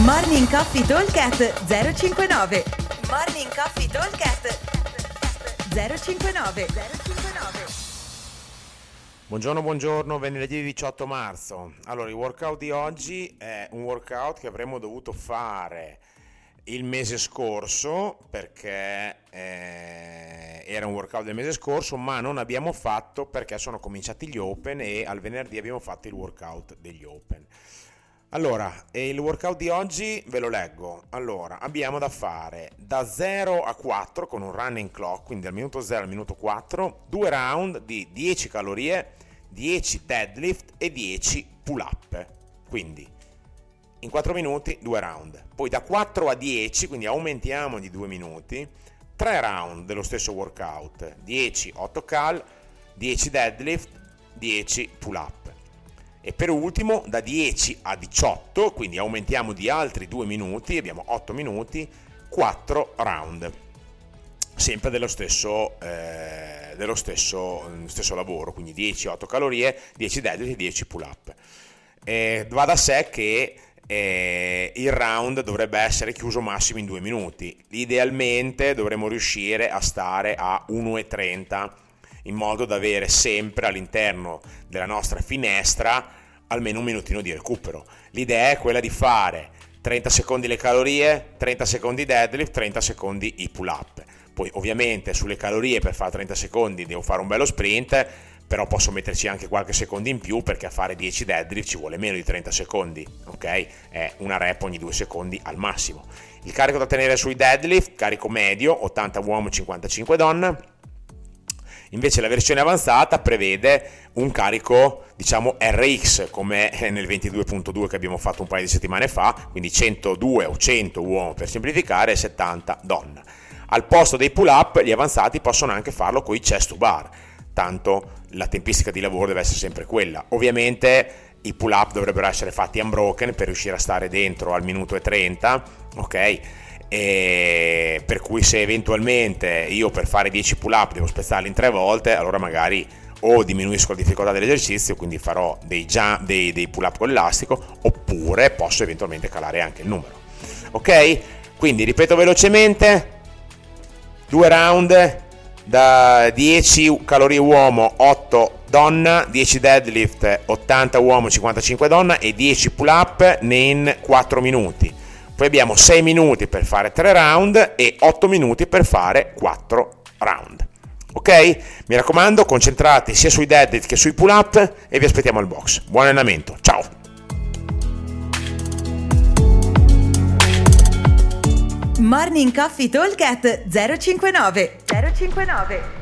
Morning Coffee Talkcast 059 Morning Coffee Talkcast 059 059 Buongiorno, buongiorno, venerdì 18 marzo. Allora, il workout di oggi è un workout che avremmo dovuto fare il mese scorso perché eh, era un workout del mese scorso, ma non abbiamo fatto perché sono cominciati gli open e al venerdì abbiamo fatto il workout degli open. Allora, il workout di oggi ve lo leggo. Allora, abbiamo da fare da 0 a 4 con un running clock, quindi dal minuto 0 al minuto 4, due round di 10 calorie, 10 deadlift e 10 pull up. Quindi in 4 minuti 2 round. Poi da 4 a 10, quindi aumentiamo di 2 minuti, 3 round dello stesso workout, 10 8 cal, 10 deadlift, 10 pull up e per ultimo da 10 a 18, quindi aumentiamo di altri 2 minuti, abbiamo 8 minuti, 4 round, sempre dello stesso, eh, dello stesso, stesso lavoro, quindi 10 8 calorie, 10 deadlift e 10 pull up. Eh, va da sé che eh, il round dovrebbe essere chiuso massimo in 2 minuti, idealmente dovremmo riuscire a stare a 1,30 in modo da avere sempre all'interno della nostra finestra almeno un minutino di recupero. L'idea è quella di fare 30 secondi le calorie, 30 secondi deadlift, 30 secondi i pull up. Poi ovviamente sulle calorie per fare 30 secondi devo fare un bello sprint, però posso metterci anche qualche secondo in più perché a fare 10 deadlift ci vuole meno di 30 secondi, ok? È una rep ogni 2 secondi al massimo. Il carico da tenere sui deadlift, carico medio, 80 uomo, 55 donna Invece la versione avanzata prevede un carico, diciamo RX, come nel 22.2 che abbiamo fatto un paio di settimane fa, quindi 102 o 100 uomo per semplificare e 70 donna. Al posto dei pull up, gli avanzati possono anche farlo con i chest to bar, tanto la tempistica di lavoro deve essere sempre quella. Ovviamente i pull up dovrebbero essere fatti unbroken per riuscire a stare dentro al minuto e 30, ok? E per cui se eventualmente io per fare 10 pull up devo spezzarli in tre volte allora magari o diminuisco la difficoltà dell'esercizio quindi farò dei, jump, dei, dei pull up con l'elastico oppure posso eventualmente calare anche il numero. Ok? Quindi ripeto velocemente due round da 10 calorie uomo 8 donna 10 deadlift 80 uomo 55 donna e 10 pull up in 4 minuti poi abbiamo 6 minuti per fare 3 round e 8 minuti per fare 4 round. Ok? Mi raccomando, concentrati sia sui deadlift che sui pull up e vi aspettiamo al box. Buon allenamento, ciao! Morning Coffee Talk 059 059